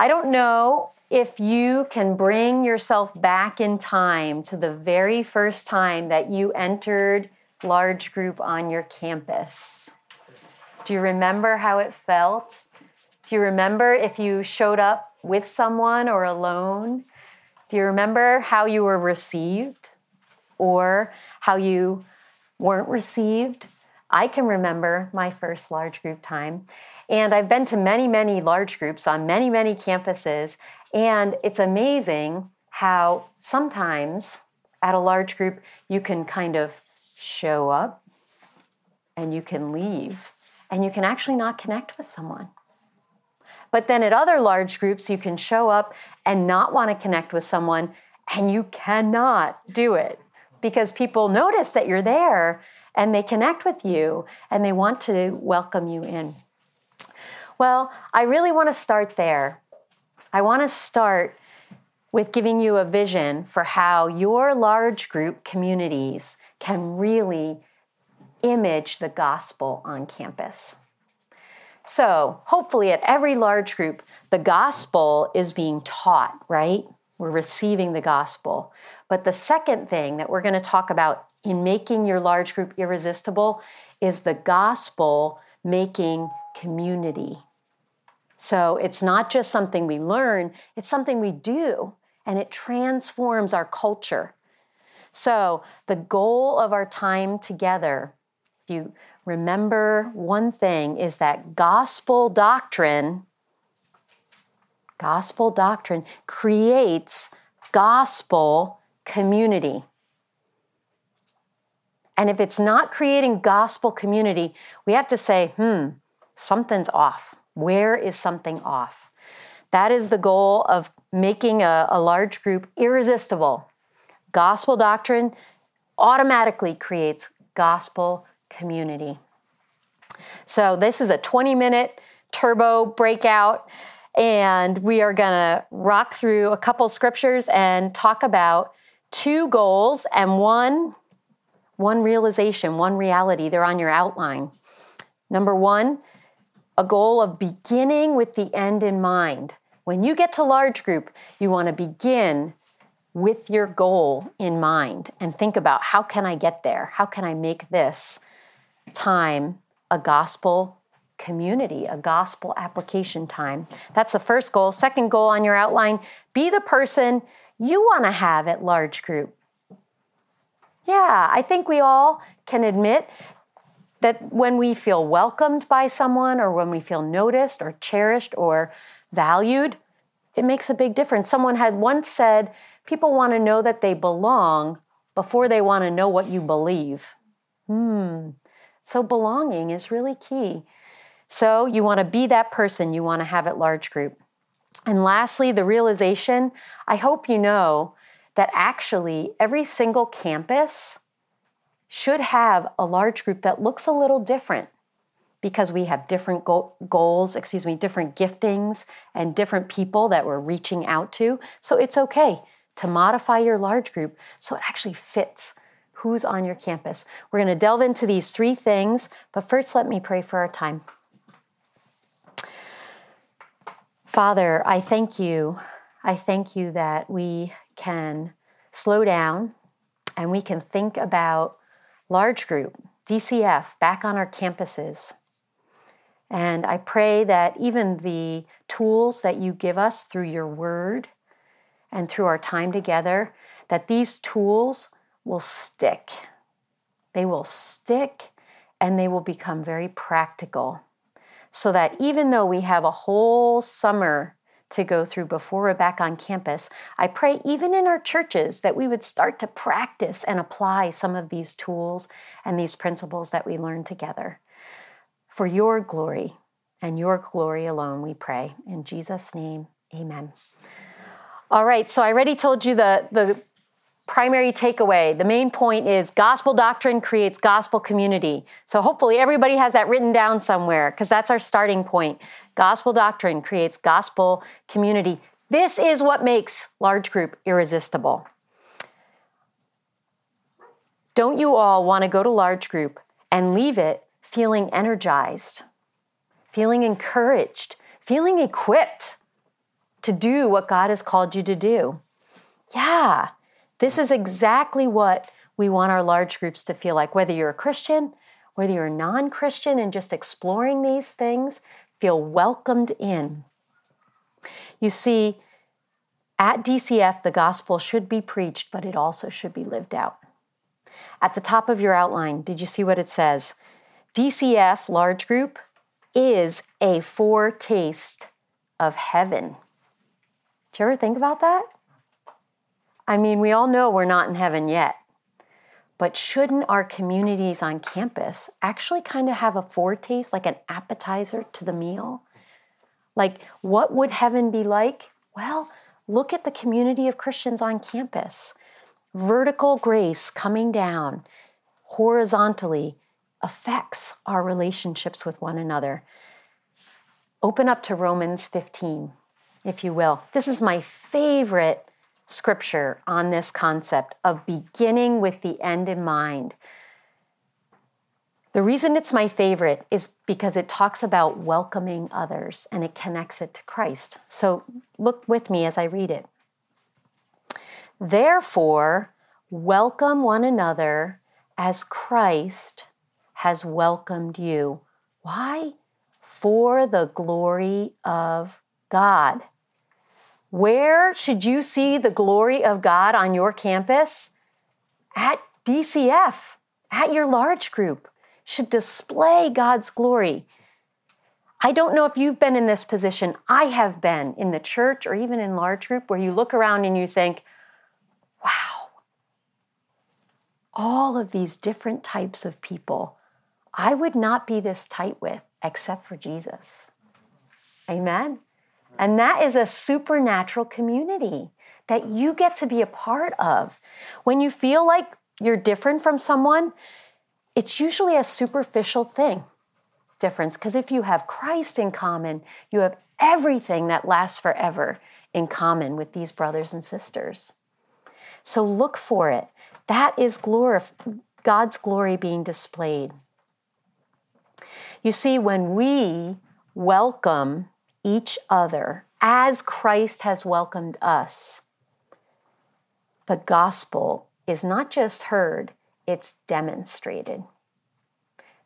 I don't know if you can bring yourself back in time to the very first time that you entered large group on your campus. Do you remember how it felt? Do you remember if you showed up with someone or alone? Do you remember how you were received or how you weren't received? I can remember my first large group time. And I've been to many, many large groups on many, many campuses. And it's amazing how sometimes at a large group you can kind of show up and you can leave and you can actually not connect with someone. But then at other large groups, you can show up and not want to connect with someone, and you cannot do it because people notice that you're there and they connect with you and they want to welcome you in. Well, I really want to start there. I want to start with giving you a vision for how your large group communities can really image the gospel on campus. So, hopefully, at every large group, the gospel is being taught, right? We're receiving the gospel. But the second thing that we're going to talk about in making your large group irresistible is the gospel making community. So, it's not just something we learn, it's something we do, and it transforms our culture. So, the goal of our time together, if you remember one thing, is that gospel doctrine, gospel doctrine creates gospel community. And if it's not creating gospel community, we have to say, hmm, something's off. Where is something off? That is the goal of making a, a large group irresistible. Gospel doctrine automatically creates gospel community. So, this is a 20 minute turbo breakout, and we are going to rock through a couple scriptures and talk about two goals and one one realization, one reality. They're on your outline. Number 1, a goal of beginning with the end in mind. When you get to large group, you want to begin with your goal in mind and think about how can I get there? How can I make this time a gospel community, a gospel application time? That's the first goal. Second goal on your outline be the person you want to have at large group. Yeah, I think we all can admit that when we feel welcomed by someone or when we feel noticed or cherished or valued, it makes a big difference. Someone had once said, People want to know that they belong before they want to know what you believe. Hmm. So belonging is really key. So you want to be that person you want to have at large group. And lastly, the realization I hope you know that actually every single campus should have a large group that looks a little different because we have different go- goals, excuse me, different giftings and different people that we're reaching out to. So it's okay to modify your large group so it actually fits who's on your campus. We're going to delve into these three things, but first let me pray for our time. Father, I thank you. I thank you that we can slow down and we can think about large group, DCF, back on our campuses. And I pray that even the tools that you give us through your word and through our time together, that these tools will stick. They will stick and they will become very practical. So that even though we have a whole summer to go through before we're back on campus, I pray even in our churches that we would start to practice and apply some of these tools and these principles that we learned together. For your glory and your glory alone, we pray. In Jesus' name, amen. All right, so I already told you the, the primary takeaway. The main point is gospel doctrine creates gospel community. So hopefully everybody has that written down somewhere because that's our starting point. Gospel doctrine creates gospel community. This is what makes large group irresistible. Don't you all want to go to large group and leave it feeling energized, feeling encouraged, feeling equipped? to do what God has called you to do. Yeah, this is exactly what we want our large groups to feel like. Whether you're a Christian, whether you're a non Christian and just exploring these things, feel welcomed in. You see, at DCF, the gospel should be preached, but it also should be lived out. At the top of your outline, did you see what it says? DCF, large group, is a foretaste of heaven. Did you ever think about that? I mean, we all know we're not in heaven yet, but shouldn't our communities on campus actually kind of have a foretaste, like an appetizer to the meal? Like, what would heaven be like? Well, look at the community of Christians on campus. Vertical grace coming down horizontally affects our relationships with one another. Open up to Romans 15, if you will. This is my favorite scripture on this concept of beginning with the end in mind. The reason it's my favorite is because it talks about welcoming others and it connects it to Christ. So look with me as I read it. Therefore, welcome one another as Christ has welcomed you. Why? For the glory of God. Where should you see the glory of God on your campus? At DCF, at your large group, should display God's glory. I don't know if you've been in this position. I have been in the church or even in large group where you look around and you think, wow, all of these different types of people, I would not be this tight with except for Jesus. Amen. And that is a supernatural community that you get to be a part of. When you feel like you're different from someone, it's usually a superficial thing difference because if you have Christ in common, you have everything that lasts forever in common with these brothers and sisters. So look for it. That is glory, God's glory being displayed. You see, when we welcome each other as Christ has welcomed us. The gospel is not just heard, it's demonstrated.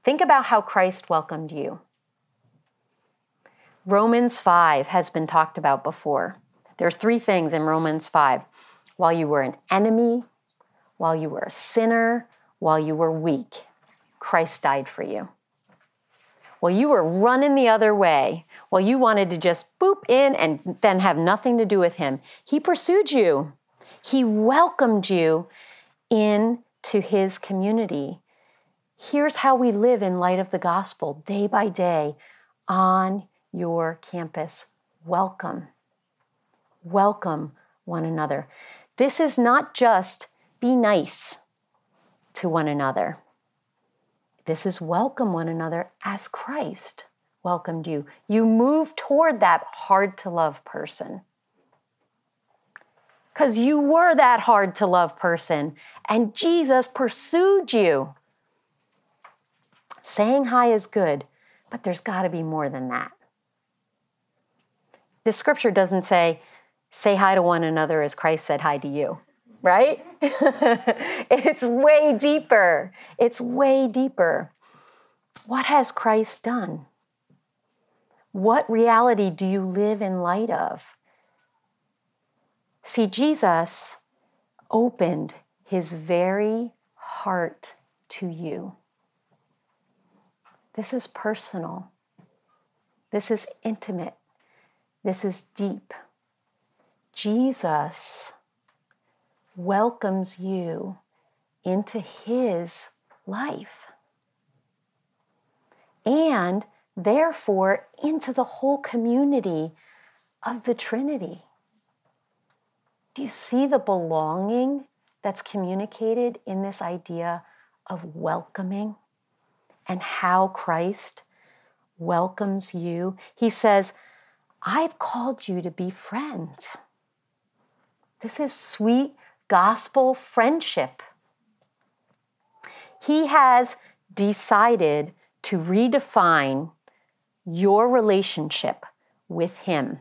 Think about how Christ welcomed you. Romans 5 has been talked about before. There's three things in Romans 5. While you were an enemy, while you were a sinner, while you were weak, Christ died for you. Well, you were running the other way. Well, you wanted to just boop in and then have nothing to do with him. He pursued you. He welcomed you into his community. Here's how we live in light of the gospel day by day on your campus. Welcome. Welcome one another. This is not just be nice to one another. This is welcome one another as Christ welcomed you. You move toward that hard to love person. Because you were that hard to love person, and Jesus pursued you. Saying hi is good, but there's got to be more than that. This scripture doesn't say, say hi to one another as Christ said hi to you right? it's way deeper. It's way deeper. What has Christ done? What reality do you live in light of? See, Jesus opened his very heart to you. This is personal. This is intimate. This is deep. Jesus welcomes you into his life and therefore into the whole community of the Trinity. Do you see the belonging that's communicated in this idea of welcoming and how Christ welcomes you? He says, I've called you to be friends. This is sweet gospel friendship. He has decided to redefine your relationship with Him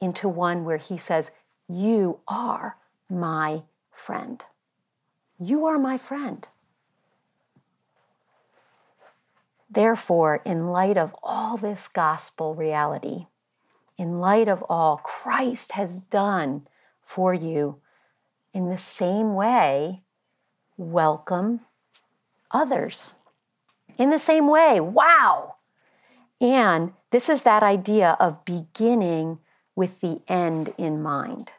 into one where He says, You are my friend. You are my friend. Therefore, in light of all this gospel reality, in light of all Christ has done for you, in the same way, welcome others. In the same way, wow. And this is that idea of beginning with the end in mind.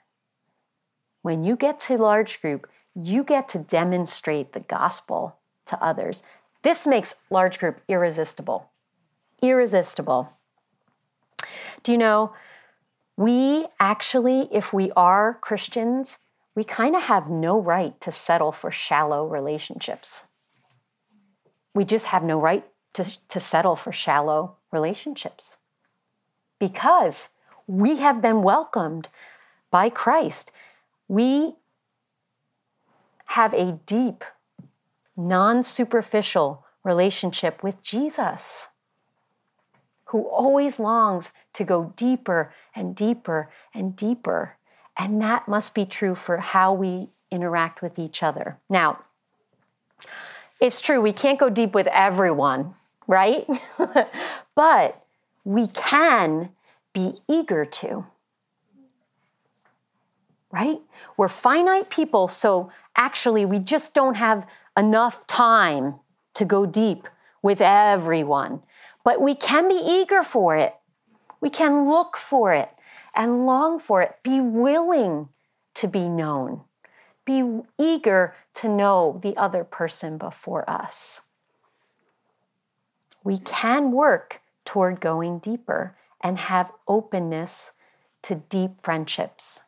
When you get to large group, you get to demonstrate the gospel to others. This makes large group irresistible. Irresistible. Do you know, we actually, if we are Christians, we kind of have no right to settle for shallow relationships. We just have no right to, to settle for shallow relationships because we have been welcomed by Christ. We have a deep, non superficial relationship with Jesus, who always longs to go deeper and deeper and deeper. And that must be true for how we interact with each other. Now, it's true, we can't go deep with everyone, right? but we can be eager to. Right? We're finite people, so actually we just don't have enough time to go deep with everyone. But we can be eager for it. We can look for it and long for it. Be willing to be known. Be eager to know the other person before us. We can work toward going deeper and have openness to deep friendships.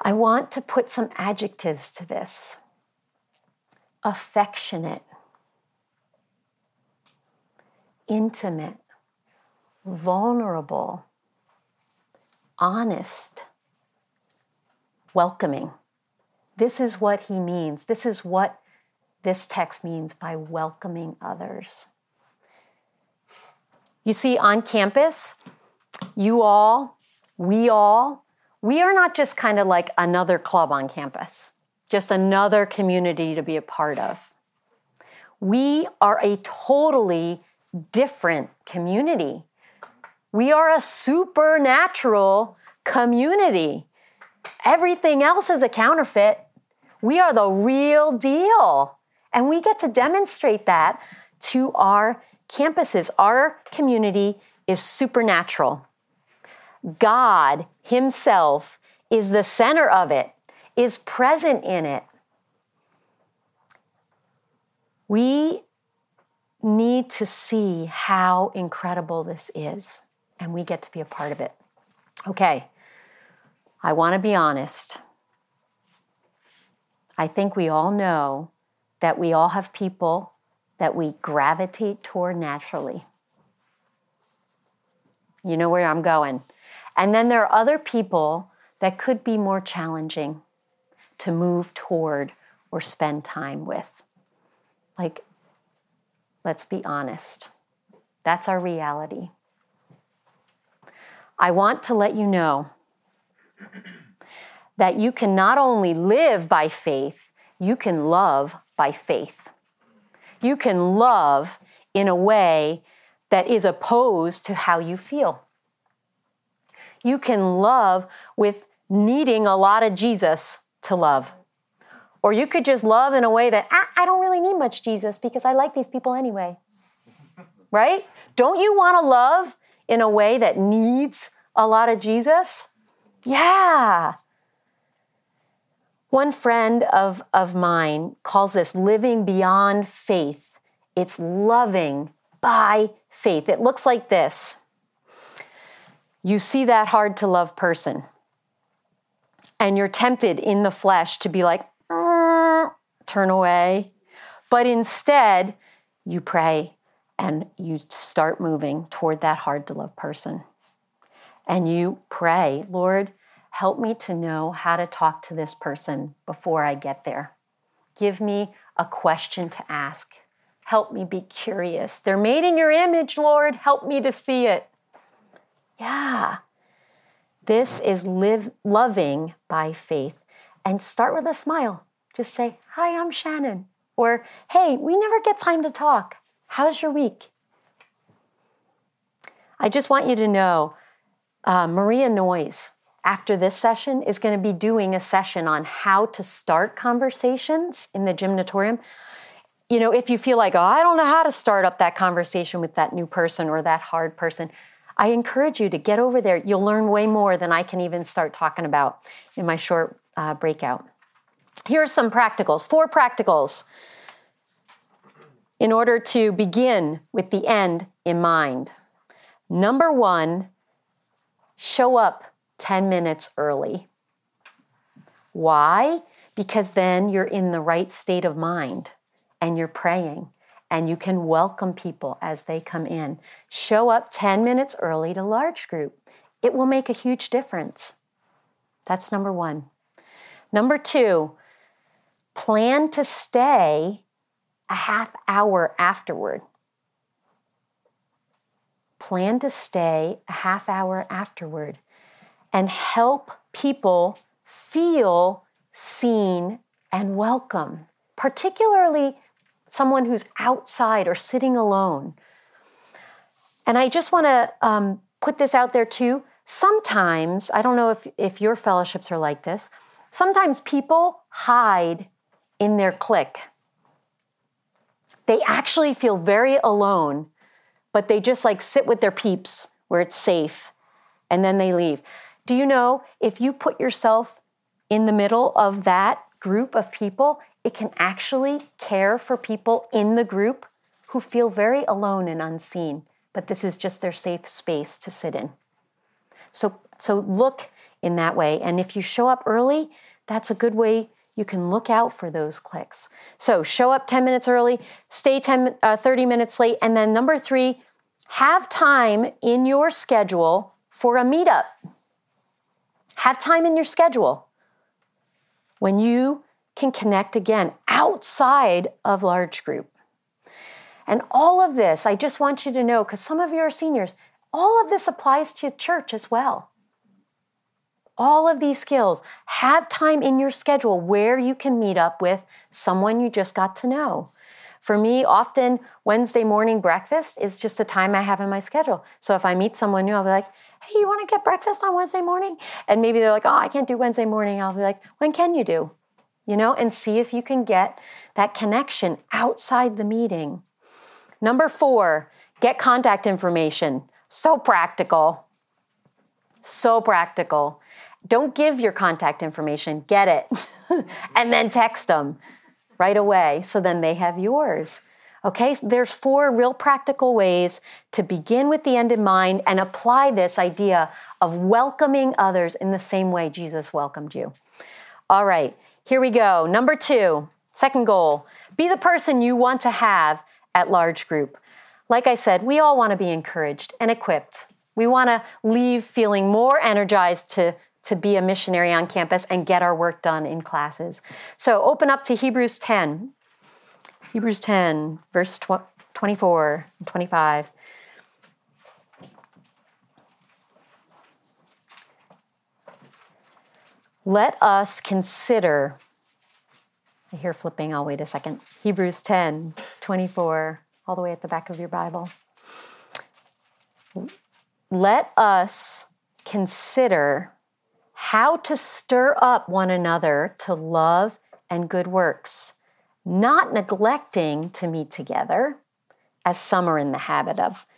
I want to put some adjectives to this affectionate, intimate, vulnerable, honest, welcoming. This is what he means. This is what this text means by welcoming others. You see, on campus, you all, we all, we are not just kind of like another club on campus, just another community to be a part of. We are a totally different community. We are a supernatural community. Everything else is a counterfeit. We are the real deal. And we get to demonstrate that to our campuses, our community is supernatural. God Himself is the center of it, is present in it. We need to see how incredible this is, and we get to be a part of it. Okay, I want to be honest. I think we all know that we all have people that we gravitate toward naturally. You know where I'm going. And then there are other people that could be more challenging to move toward or spend time with. Like, let's be honest, that's our reality. I want to let you know that you can not only live by faith, you can love by faith. You can love in a way that is opposed to how you feel. You can love with needing a lot of Jesus to love. Or you could just love in a way that, ah, I don't really need much Jesus because I like these people anyway. right? Don't you want to love in a way that needs a lot of Jesus? Yeah. One friend of, of mine calls this living beyond faith. It's loving by faith. It looks like this you see that hard to love person, and you're tempted in the flesh to be like, mm, turn away. But instead, you pray and you start moving toward that hard to love person. And you pray, Lord, Help me to know how to talk to this person before I get there. Give me a question to ask. Help me be curious. They're made in your image, Lord. Help me to see it. Yeah. This is live, loving by faith. And start with a smile. Just say, Hi, I'm Shannon. Or, Hey, we never get time to talk. How's your week? I just want you to know uh, Maria Noyes, after this session, is going to be doing a session on how to start conversations in the gymnatorium. You know, if you feel like, oh, I don't know how to start up that conversation with that new person or that hard person, I encourage you to get over there. You'll learn way more than I can even start talking about in my short uh, breakout. Here are some practicals, four practicals in order to begin with the end in mind. Number one, show up 10 minutes early. Why? Because then you're in the right state of mind and you're praying and you can welcome people as they come in. Show up 10 minutes early to large group. It will make a huge difference. That's number one. Number two, plan to stay a half hour afterward plan to stay a half hour afterward and help people feel seen and welcome, particularly someone who's outside or sitting alone. And I just want to um, put this out there too. Sometimes, I don't know if, if your fellowships are like this, sometimes people hide in their clique. They actually feel very alone but they just like sit with their peeps where it's safe and then they leave. Do you know if you put yourself in the middle of that group of people, it can actually care for people in the group who feel very alone and unseen, but this is just their safe space to sit in. So so look in that way and if you show up early, that's a good way you can look out for those cliques. So show up 10 minutes early, stay 10, uh, 30 minutes late, and then number three, have time in your schedule for a meetup. Have time in your schedule when you can connect again outside of large group. And all of this, I just want you to know, because some of you are seniors, all of this applies to church as well all of these skills. Have time in your schedule where you can meet up with someone you just got to know. For me, often Wednesday morning breakfast is just a time I have in my schedule. So if I meet someone new, I'll be like, hey, you want to get breakfast on Wednesday morning? And maybe they're like, oh, I can't do Wednesday morning. I'll be like, when can you do? You know, and see if you can get that connection outside the meeting. Number four, get contact information. So practical. So practical. Don't give your contact information, get it, and then text them right away so then they have yours. Okay, so there's four real practical ways to begin with the end in mind and apply this idea of welcoming others in the same way Jesus welcomed you. All right, here we go. Number two, second goal be the person you want to have at large group. Like I said, we all want to be encouraged and equipped. We want to leave feeling more energized to to be a missionary on campus and get our work done in classes. So open up to Hebrews 10. Hebrews 10, verse 24 and 25. Let us consider, I hear flipping, I'll wait a second. Hebrews 10, 24, all the way at the back of your Bible. Let us consider how to stir up one another to love and good works, not neglecting to meet together, as some are in the habit of,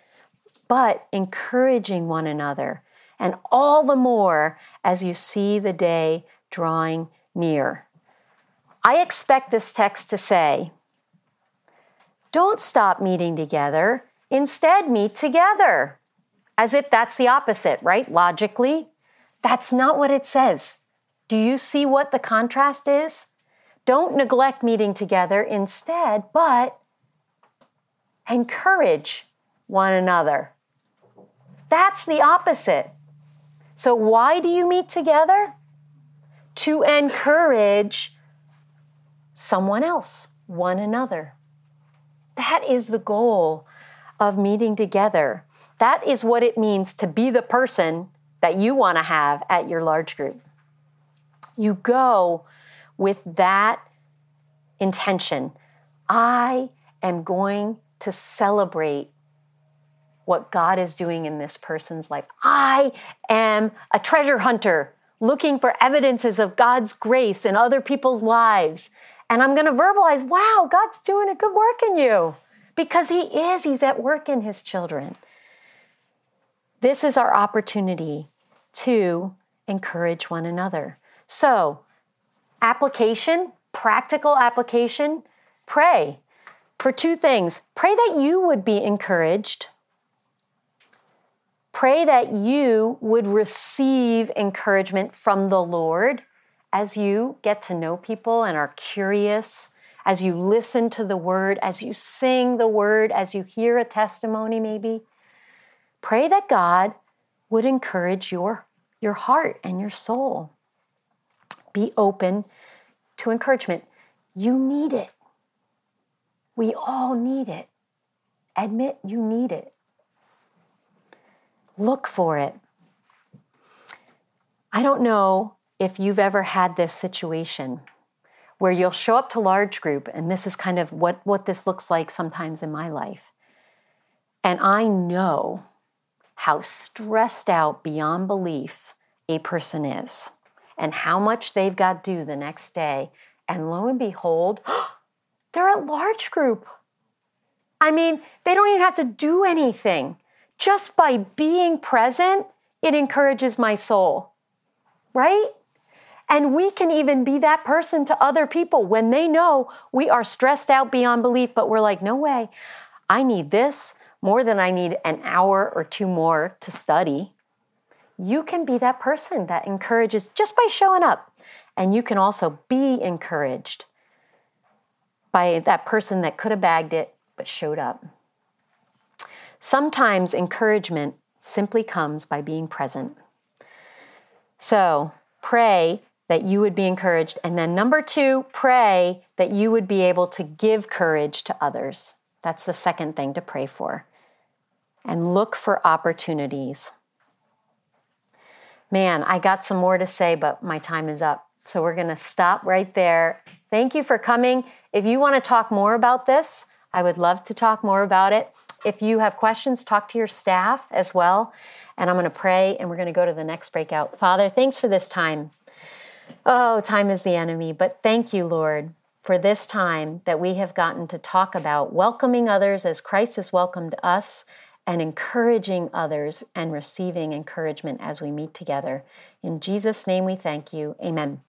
but encouraging one another, and all the more as you see the day drawing near. I expect this text to say, don't stop meeting together, instead, meet together. As if that's the opposite, right? Logically, that's not what it says. Do you see what the contrast is? Don't neglect meeting together instead, but encourage one another. That's the opposite. So, why do you meet together? To encourage someone else, one another. That is the goal of meeting together. That is what it means to be the person that you want to have at your large group. You go with that intention. I am going to celebrate what God is doing in this person's life. I am a treasure hunter looking for evidences of God's grace in other people's lives. And I'm going to verbalize, wow, God's doing a good work in you because He is. He's at work in His children. This is our opportunity to encourage one another. So, application, practical application, pray for two things. Pray that you would be encouraged Pray that you would receive encouragement from the Lord as you get to know people and are curious, as you listen to the word, as you sing the word, as you hear a testimony, maybe. Pray that God would encourage your, your heart and your soul. Be open to encouragement. You need it. We all need it. Admit you need it. Look for it. I don't know if you've ever had this situation where you'll show up to large group, and this is kind of what, what this looks like sometimes in my life. And I know how stressed out beyond belief a person is and how much they've got due the next day. And lo and behold, they're at large group. I mean, they don't even have to do anything just by being present, it encourages my soul, right? And we can even be that person to other people when they know we are stressed out beyond belief, but we're like, no way, I need this more than I need an hour or two more to study. You can be that person that encourages just by showing up. And you can also be encouraged by that person that could have bagged it but showed up. Sometimes encouragement simply comes by being present. So pray that you would be encouraged. And then number two, pray that you would be able to give courage to others. That's the second thing to pray for. And look for opportunities. Man, I got some more to say, but my time is up. So we're going to stop right there. Thank you for coming. If you want to talk more about this, I would love to talk more about it. If you have questions, talk to your staff as well. And I'm going to pray and we're going to go to the next breakout. Father, thanks for this time. Oh, time is the enemy, but thank you, Lord, for this time that we have gotten to talk about welcoming others as Christ has welcomed us and encouraging others and receiving encouragement as we meet together. In Jesus' name we thank you. Amen.